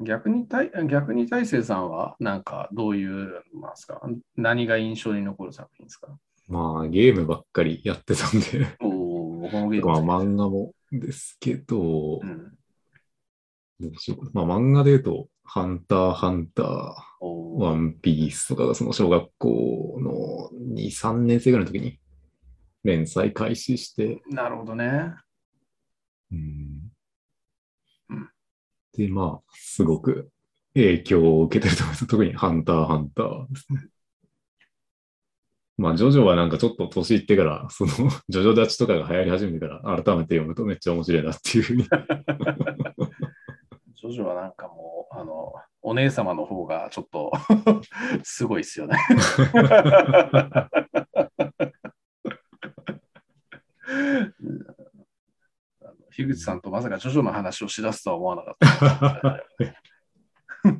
逆に大、逆に大勢さんは、なんかどういう、ますか？何が印象に残る作品ですか？まあ、ゲームばっかりやってたんで、僕もゲームまあ、漫画もですけど、うん。どうしよう。まあ、漫画で言うと、ハンター、ハンター、ワンピースとかが、その小学校の2、3年生ぐらいの時に連載開始して、なるほどね。うんうんで、まあ、すごく影響を受けてると思います。特にハンター、ハンターですね。まあ、ジョジョはなんかちょっと年いってから、その、ジョジョ立ちとかが流行り始めてから、改めて読むとめっちゃ面白いなっていうふうに。ジョジョはなんかもう、あの、お姉様の方がちょっとすごいっすよね。あの樋口さんとまさかジョジョの話をしだすとは思わなかった。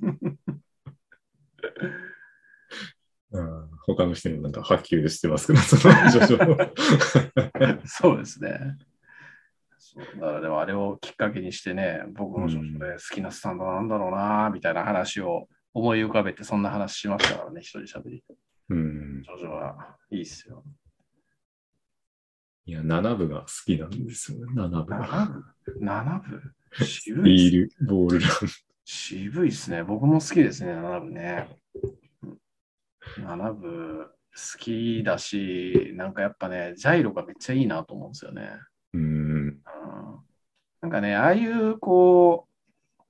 うん他の人にもなんか波及してますけど、そのジョジョをそうですね。そうだからでもあれをきっかけにしてね、僕のジョジョで好きなスタンドなんだろうな、みたいな話を思い浮かべて、そんな話しましたからね、一人喋り。うん。ジョジョはいいっすよ。いや、7部が好きなんですよね、7部が。7部 ?7 部？渋いっすビール、ボールラン。渋いっすね。僕も好きですね、7部ね。7部好きだし、なんかやっぱね、ジャイロがめっちゃいいなと思うんですよね。うん。うんなんかね、ああいう、こ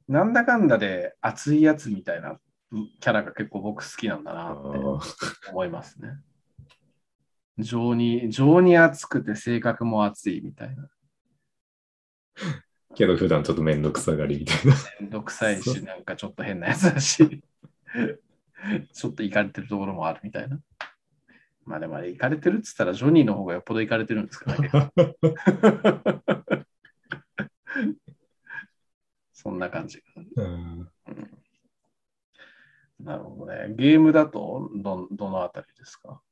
う、なんだかんだで熱いやつみたいなキャラが結構僕好きなんだなあってー思いますね。情に、情に熱くて性格も熱いみたいな。けど普段ちょっとめんどくさがりみたいな。めんどくさいそし、なんかちょっと変なやつだし、ちょっと行かれてるところもあるみたいな。まあでもあれ、行かれてるっつったら、ジョニーの方がよっぽど行かれてるんですかね。そんな感じ。うんなるほどね。ゲームだとど、どのあたりですか？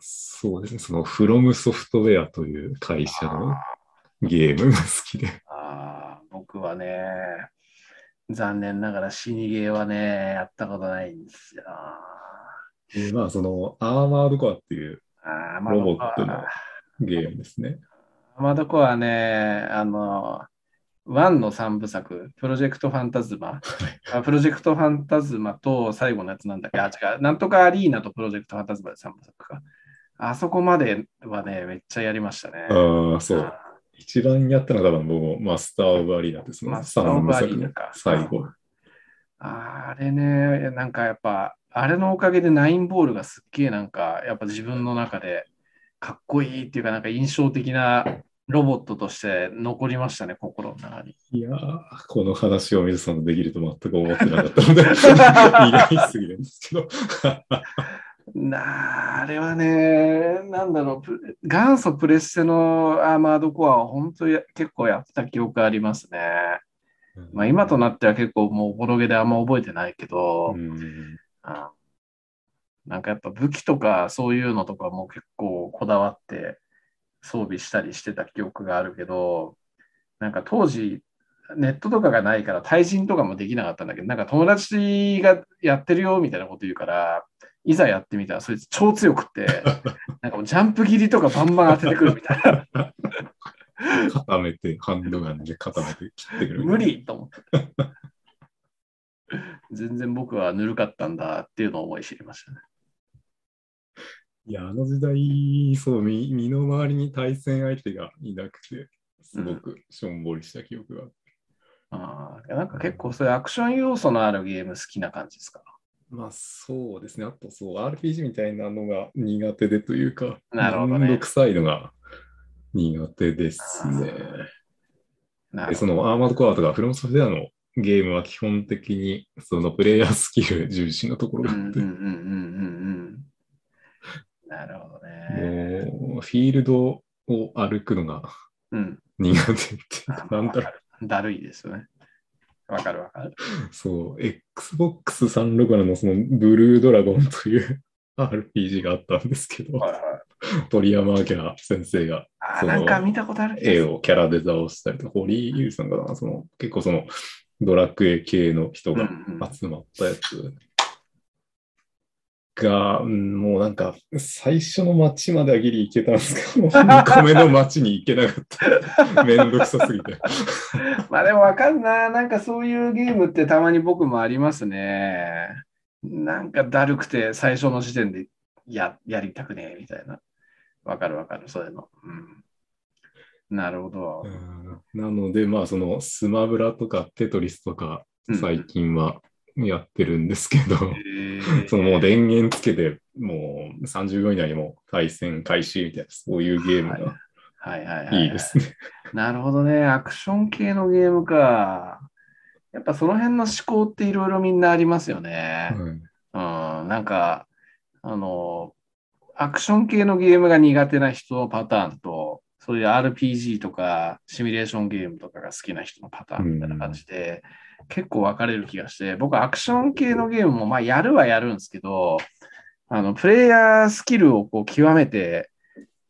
そうですね、そのフロムソフトウェアという会社のゲームが好きで。ああ、僕はね、残念ながら死にゲーはね、やったことないんですよ。でまあ、そのアーマードコアっていうロボットのゲームですね。アマドコはね、あの、ワンの三部作、プロジェクトファンタズマ、あプロジェクトファンタズマと最後のやつなんだっけ、あ、違う、なんとかアリーナとプロジェクトファンタズマで三部作か。あそこまではね、めっちゃやりましたね。ああ、そう。一番やったのが多分僕もマスター・オブ・アリーナですね。マスターオブアリーナのか最後。あれね、なんかやっぱ、あれのおかげでナインボールがすっげえなんか、やっぱ自分の中でかっこいいっていうか、なんか印象的なロボットとして残りましたね、心の中に。いやー、この話を水さんとできると全く思ってなかったので、意外すぎるんですけど。なああれはね、なんだろう、プ元祖プレステのアーマードコアは本当に結構やった記憶ありますね。まあ今となっては結構もうボロゲであんま覚えてないけど、うんあなんかやっぱ武器とかそういうのとかも結構こだわって装備したりしてた記憶があるけど、なんか当時ネットとかがないから対人とかもできなかったんだけど、なんか友達がやってるよみたいなこと言うから、いざやってみたらそいつ超強くって、なんかもうジャンプ切りとかバンバン当ててくるみたいな。固めて、ハンドガンで固めて切ってくる。無理と思って。全然僕はぬるかったんだっていうのを思い知りましたね。いや、あの時代、そう、身身の回りに対戦相手がいなくて、すごくしょんぼりした記憶が。ああ、なんか結構そういうアクション要素のあるゲーム好きな感じですか？まあそうですね。あとそう、RPG みたいなのが苦手でというか、なるほどねめんどくさいのが苦手ですね。で。そのアーマードコアとかフロムソフトウェアのゲームは基本的にそのプレイヤースキル重視のところがあって。なるほどね。もうフィールドを歩くのがうん。苦手っていうか、なんだろう。だるいですよね。わかるわかる。そう、Xbox 360のそのブルードラゴンという RPG があったんですけど、はいはい。鳥山明先生があなんか見たことある絵をキャラデザをしたりとか、堀井優さんがな、その結構そのドラクエ系の人が集まったやつが、うんもうなんか、最初の街まではギリ行けたんですけど、2個目の街に行けなかった。めんどくさすぎて。まあでもわかるな。なんかそういうゲームってたまに僕もありますね。なんかだるくて最初の時点でややりたくねえみたいな。わかるわかる、そういうの。うん、なるほど。なので、まあ、そのスマブラとかテトリスとか、最近はやってるんですけど、そのもう電源つけて、もう30秒以内にもう対戦開始みたいな、そういうゲームがはいはいはい。いいですね。なるほどね。アクション系のゲームか。やっぱその辺の思考っていろいろみんなありますよね。はいうん、なんか、あの、アクション系のゲームが苦手な人のパターンと、そういう RPG とかシミュレーションゲームとかが好きな人のパターンみたいな感じで、結構分かれる気がして、僕はアクション系のゲームもまあやるはやるんですけど、あの、プレイヤースキルをこう極めて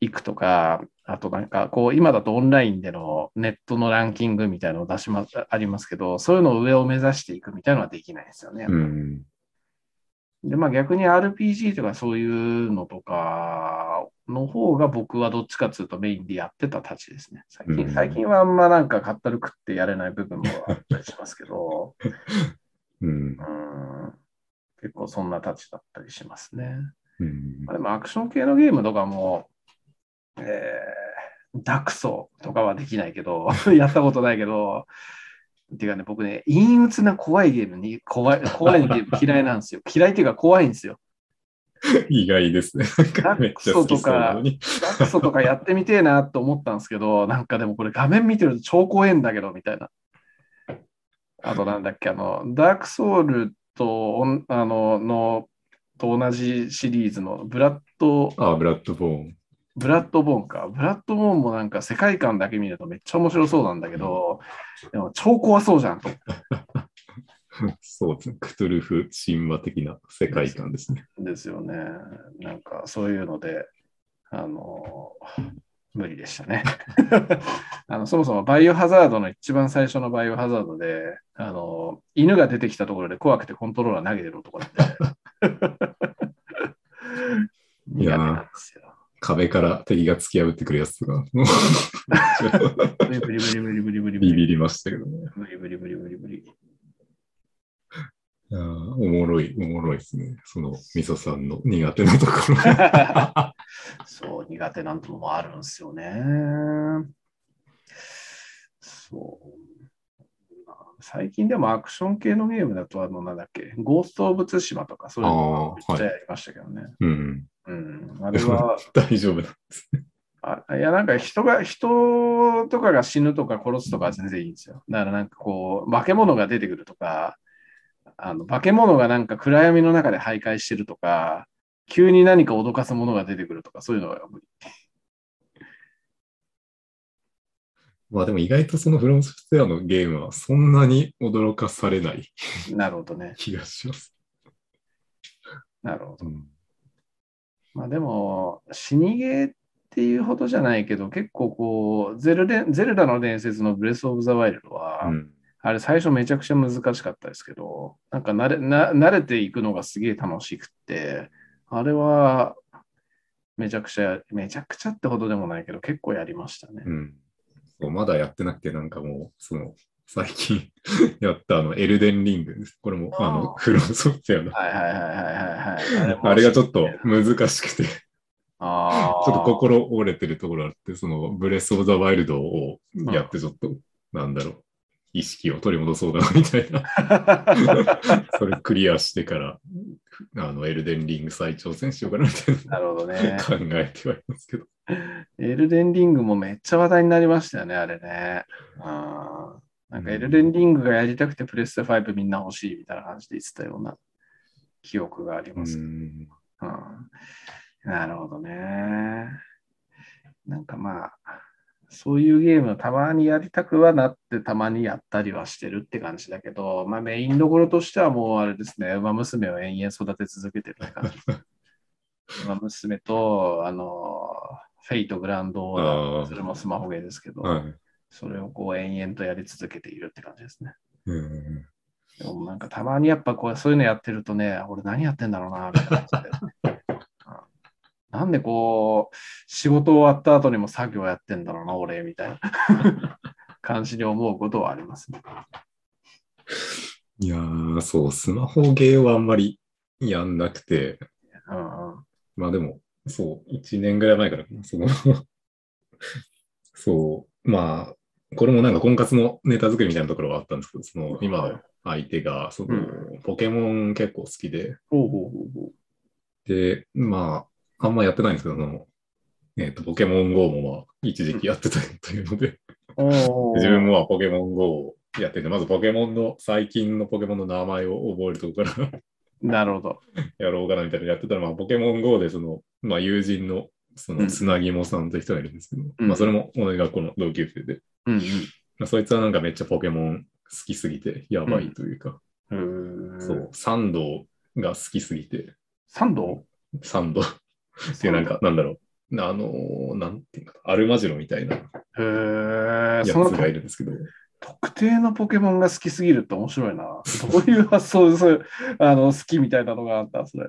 いくとか、あとなんかこう今だとオンラインでのネットのランキングみたいなのを出しま、ありますけど、そういうのを上を目指していくみたいなのはできないですよね。うん。で、まあ逆に RPG とかそういうのとかの方が僕はどっちかっていうとメインでやってたたちですね。最近、うん最近はあんまなんかかったるくってやれない部分もあったりしますけど、うんう。ん、結構そんなたちだったりしますね。うんまあ、でもアクション系のゲームとかも、えー、ダクソとかはできないけど、やったことないけど、っていうかね、僕ね、陰鬱な怖いゲームに、怖い、怖いゲーム嫌いなんですよ。嫌いっていうか怖いんですよ。意外ですね。なんかめっちゃ好きそうなのに。ダクソとかやってみてえなと思ったんですけど、なんかでもこれ画面見てると超怖えんだけど、みたいな。あとなんだっけ、あの、ダークソウルと、あの、の、と同じシリーズのブラッド、あ、ブラッドボーン。ブラッドボーンか。ブラッドボーンもなんか世界観だけ見るとめっちゃ面白そうなんだけど、でも超怖そうじゃんと。そうですね。クトゥルフ神話的な世界観ですね。ですよね。なんかそういうので、あの、無理でしたね。あのそもそもバイオハザードの一番最初のバイオハザードで、あの、犬が出てきたところで怖くてコントローラー投げてる男なんで。苦手なんですよ。壁から敵が突き破ってくるやつとか、もうブリブリブリブリブリブリビビりましたけどね。ブリブリブリブリブリ。いやーおもろい、おもろいですね。その、みそさんの苦手なところ。そう、苦手なのもあるんですよね。そう。最近でもアクション系のゲームだと、あの、なんだっけ、ゴースト・オブ・ツシマとかそういうのめっちゃやりましたけどね。うん。うん。あれは、大丈夫なんですね。あいや、なんか人が、人とかが死ぬとか殺すとかは全然いいんですよ。だからなんかこう、化け物が出てくるとか、あの化け物がなんか暗闇の中で徘徊してるとか、急に何か脅かすものが出てくるとか、そういうのが無理。まあでも意外とそのフロムソフトウェアのゲームはそんなに驚かされないなるほどね。気がします。なるほど。うんまあでも、死にゲーっていうほどじゃないけど、結構こう、ゼルデゼルダの伝説のブレス・オブ・ザ・ワイルドは、うんあれ最初めちゃくちゃ難しかったですけど、なんか慣れな慣れていくのがすげえ楽しくって、あれはめちゃくちゃ、めちゃくちゃってほどでもないけど、結構やりましたね。うんそうまだやってなくて、なんかもう、その、最近 やったあの、エルデンリングです。これも、あの、フロムソフトウェアの。はいはいはいはいはいはい。あれがちょっと難しくて、ちあー ょっと心折れてるところあって、その、ブレス・オブ・ザ・ワイルドをやって、ちょっと、なんだろう、意識を取り戻そうだな、みたいな。それクリアしてから、あの、エルデンリング再挑戦しようかな、みたいなるほどねな。考えてはいますけど。エルデンリングもめっちゃ話題になりましたよね、あれね。あーなんかエルデンリングがやりたくてプレステ5みんな欲しいみたいな感じで言ってたような記憶がありうます。ん。うんなるほどね。なんかまあ、そういうゲームをたまにやりたくはなって、たまにやったりはしてるって感じだけど、まあメインどころとしてはもうあれですね、馬娘を延々育て続けてるって感じ。馬娘と、あの、フェイトグランドオーダー、それもスマホゲーですけど、はい。それをこう延々とやり続けているって感じですね。えうん。でもなんかたまにやっぱこうそういうのやってるとね、俺何やってんだろうな、みたいな感じで。うんなんでこう、仕事終わった後にも作業やってんだろうな、俺、みたいな。感じに思うことはありますね。いやー、そう、スマホゲーはあんまりやんなくて、うんうん。まあでも、そう、1年ぐらい前からかな、その、そう、まあ、これもなんか婚活のネタ作りみたいなところはあったんですけど、その、今の相手が、その、ポケモン結構好きで、ほうほうほうほう。で、まあ、あんまやってないんですけど、その、えっ、と、ポケモン GO もまあ、一時期やってたというので、自分もまあポケモン GO をやってて、まずポケモンの、最近のポケモンの名前を覚えるところからなるほど。やろうかなみたいなのやってたら、まあ、ポケモン GO でその、まあ、友人の、その、ぎもさんという人がいるんですけど、うん。まあ、それも同じ学校の同級生で、うん。まあ、そいつはなんかめっちゃポケモン好きすぎて、やばいというか、うん。うーん。そう、サンドが好きすぎて、サンド？サンドっていうなんか、なんだろう、あのーなんていうか、アルマジロみたいなやつがいるんですけど、特定のポケモンが好きすぎるって面白いな。どういう発想であの好きみたいなのがあったそれ。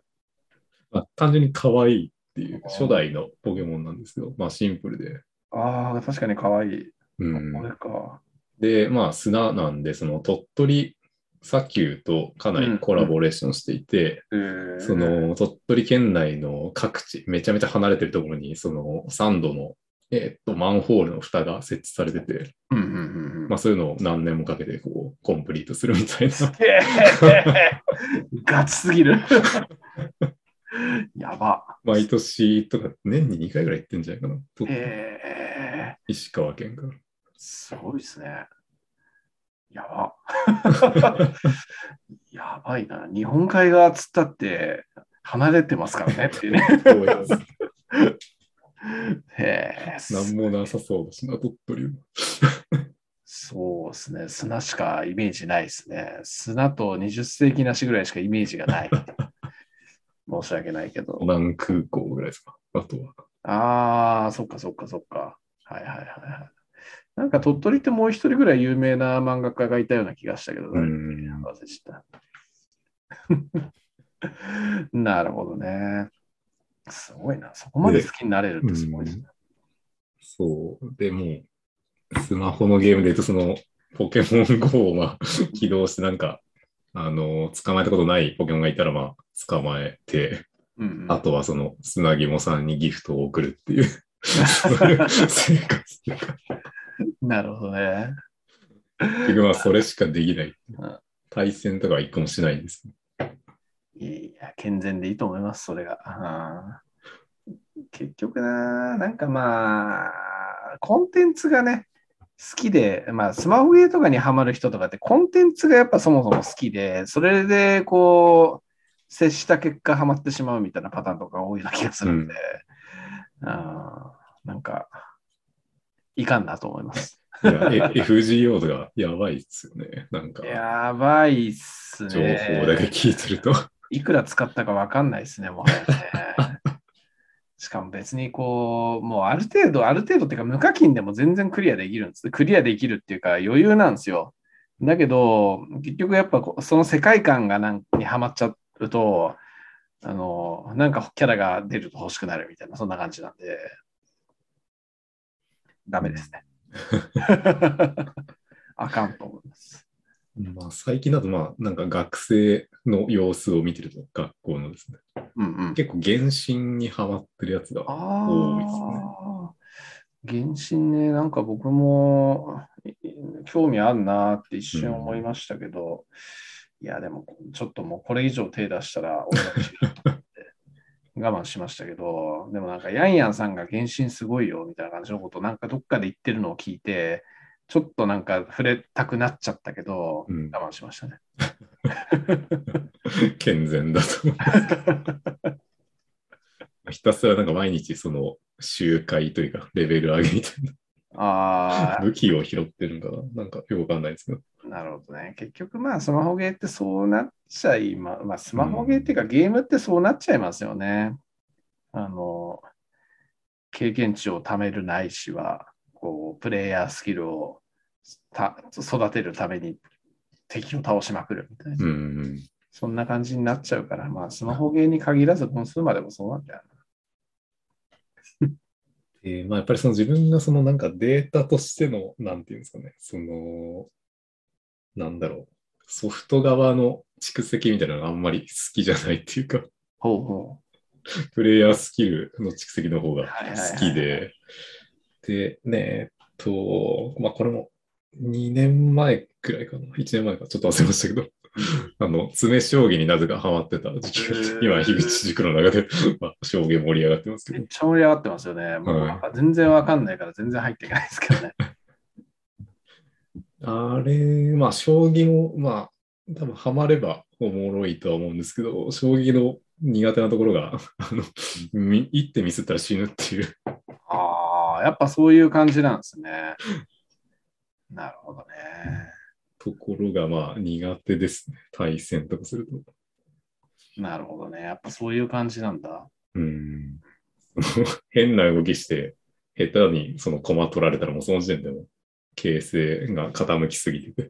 まあ、単純に可愛いっていう、初代のポケモンなんですけど、まあ、シンプルで、ああ、確かに可愛い。うんこれか。で、まあ、砂なんで、その鳥取砂丘とかなりコラボレーションしていて、えーそ、の鳥取県内の各地、めちゃめちゃ離れてるところに、その3度の、えーっと、マンホールの蓋が設置されてて、うんうんうんうん。まあ、そういうのを何年もかけて、こう、コンプリートするみたいな。ガチすぎる。やば。毎年とか、年に2回ぐらい行ってんじゃないかな。とえー、石川県から。すごいですね。やば。やばいな。日本海側つったって離れてますからねってね。もなさそうだしな、鳥取は。そうですね。砂しかイメージないですね。砂と20世紀なしぐらいしかイメージがない。申し訳ないけど。南空港ぐらいですか。あとは。ああ、そっかそっかそっか。はいはいはいはい。なんか鳥取ってもう一人ぐらい有名な漫画家がいたような気がしたけど。忘れちゃった。なるほどね。すごいな。そこまで好きになれるってすごいですね。そう。でもう、スマホのゲームで言うと、その、ポケモン GO をまあ 起動して、なんか、あの、捕まえたことないポケモンがいたら、まあ、捕まえて、うんうんあとはその、砂肝さんにギフトを送るっていう、生活。なるほどね。結局はそれしかできないうん。対戦とかは一個もしないんです。いや、健全でいいと思います、それが。うん結局な、なんかまあ、コンテンツがね、好きで、まあ、スマホゲーとかにハマる人とかって、コンテンツがやっぱそもそも好きで、それでこう、接した結果ハマってしまうみたいなパターンとかが多いような気がするんで、あーなんか、いかんなと思います。いや、え FGO とかやばいっすよね。なんか、やばいっすね。情報だけ聞いてると。いくら使ったかわかんないですね、もはやね。しかも別にこう、もうある程度、ある程度っていうか無課金でも全然クリアできるんです。クリアできるっていうか余裕なんですよ。だけど、結局やっぱその世界観がなんにはまっちゃうと、あの、なんかキャラが出ると欲しくなるみたいな、そんな感じなんで、ダメですね。あかんと思います。まあ、最近だと、まあ、なんか学生の様子を見てると、学校のですね。うんうん。結構原神にハマってるやつがあ多いですね。あ、原神ね、なんか僕もい興味あんなって一瞬思いましたけど、いや、でもちょっともうこれ以上手出したら我慢しましたけど、でもなんかヤンヤンさんが原神すごいよみたいな感じのことなんかどっかで言ってるのを聞いて、ちょっとなんか触れたくなっちゃったけど、うん我慢しましたね。健全だと思う。ひたすらなんか毎日その集会というかレベル上げみたいあな武器を拾ってるのかななんかよくわかんないですけど。あ、なるほどね。結局まあスマホゲーってそうなっちゃいま、まあスマホゲーっていうかゲームってそうなっちゃいますよね。あの、経験値を貯めるないしは、こう、プレイヤースキルをた育てるために敵を倒しまくるみたいな。うん。そんな感じになっちゃうから、まあ、スマホゲーに限らず、本数までもそうなんだよえーまあ、やっぱりその自分がそのなんかデータとしての、なんていうんですかね、その、なんだろう、ソフト側の蓄積みたいなのがあんまり好きじゃないっていうか、ほうほプレイヤースキルの蓄積の方が好きで、で、ねえっと、まあこれも2年前くらいかな、1年前か、ちょっと忘れましたけど、あの、詰将棋になぜかハマってた時期があってへー今、樋口塾の中で、まあ、将棋盛り上がってますけう。めどっ、ちゃ盛り上がってますよね。もう全然わかんないから全然入っていけないですけどね。あれ、まあ、将棋も、まあ、多分ハマればおもろいとは思うんですけど、将棋の苦手なところが、あの、み一手ミスったら死ぬっていう。ああ、やっぱそういう感じなんですね。なるほどね。ところが、まあ、苦手ですね。対戦とかすると。なるほどね。やっぱそういう感じなんだ。うん。変な動きして、下手にその駒取られたらもうその時点でも形勢が傾きすぎてて。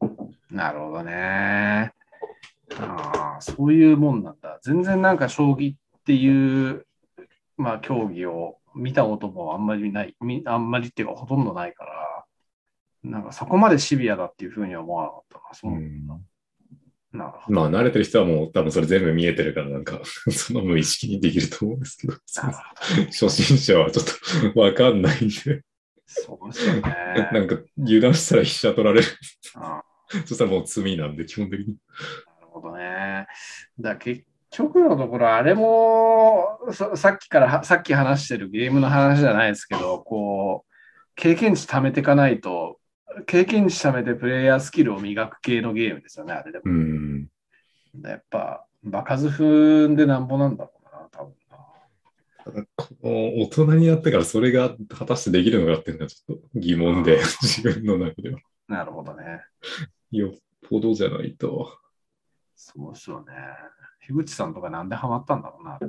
なるほどね。ああ、そういうもんなんだ。全然なんか将棋っていう、まあ、競技を見たこともあんまりない、みあんまりっていうかほとんどないから、なんかそこまでシビアだっていうふうには思わなかったな。そうなるほど。まあ、慣れてる人はもう多分それ全部見えてるから、なんか、その無意識にできると思うんですけど、初心者はちょっとわかんないんで、ど。そうですよね。なんか油断したら飛車取られる。あそしたらもう罪なんで、基本的に。なるほどね。だ結局のところ、あれもそさっきからは、さっき話してるゲームの話じゃないですけど、こう、経験値貯めていかないと、経験値貯めてプレイヤースキルを磨く系のゲームですよね、あれでも。うん。やっぱ、場数踏んでなんぼなんだろうな、多分な。この大人になってからそれが果たしてできるのかっていうのはちょっと疑問で、自分の中では。なるほどね。よっぽどじゃないと。そうですよね。樋口さんとかなんでハマったんだろうな、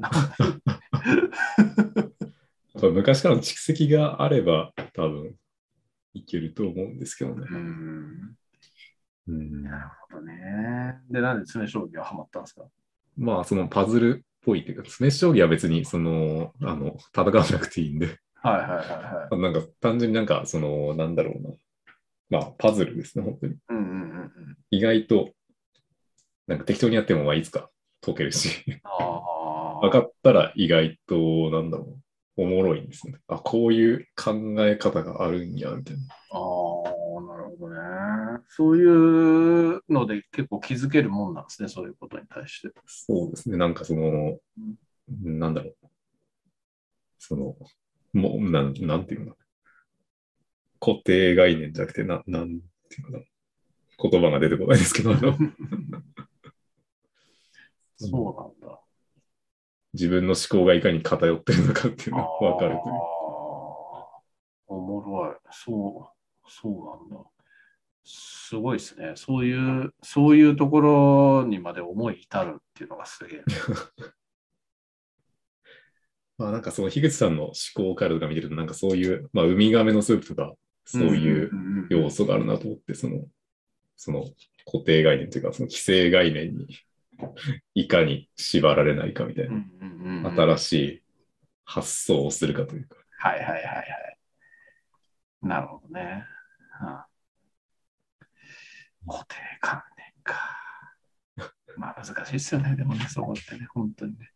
昔からの蓄積があれば多分いけると思うんですけどね。うん。うんなるほどね。で、なんで詰将棋はハマったんですか？まあそのパズルっぽいっていうか、詰将棋は別にその、あの、戦わなくていいんで、はいはいはいはい。なんか単純になんかその、なんだろうな。まあパズルですね、本当に。うんうんうんうん。意外と、なんか適当にやってもまあいつか解けるし、ああ。分かったら意外と、なんだろう、おもろいんですよね。あ、こういう考え方があるんや、みたいな。そういうので結構気づけるもんなんですね、そういうことに対して。そうですね。なんかその、なんだろう。その、もう、なん、なんていうの固定概念じゃなくて、な、なんていうの。言葉が出てこないですけど、そうなんだ。自分の思考がいかに偏ってるのかっていうのがわかるという。おもろい。そう、そうなんだ。すごいですね。そういう、そういうところにまで思い至るっていうのがすげえ。まあなんかその樋口さんの思考回路とか見てると、なんかそういう、まあウミガメのスープとか、そういう要素があるなと思って、その、その固定概念というか、その規制概念に いかに縛られないかみたいうんな、うんうんうん新しい発想をするかというか。はいはいはいはい。なるほどね。うん固定観念か。まあ難しいですよね、でもね、そこってね、本当にね。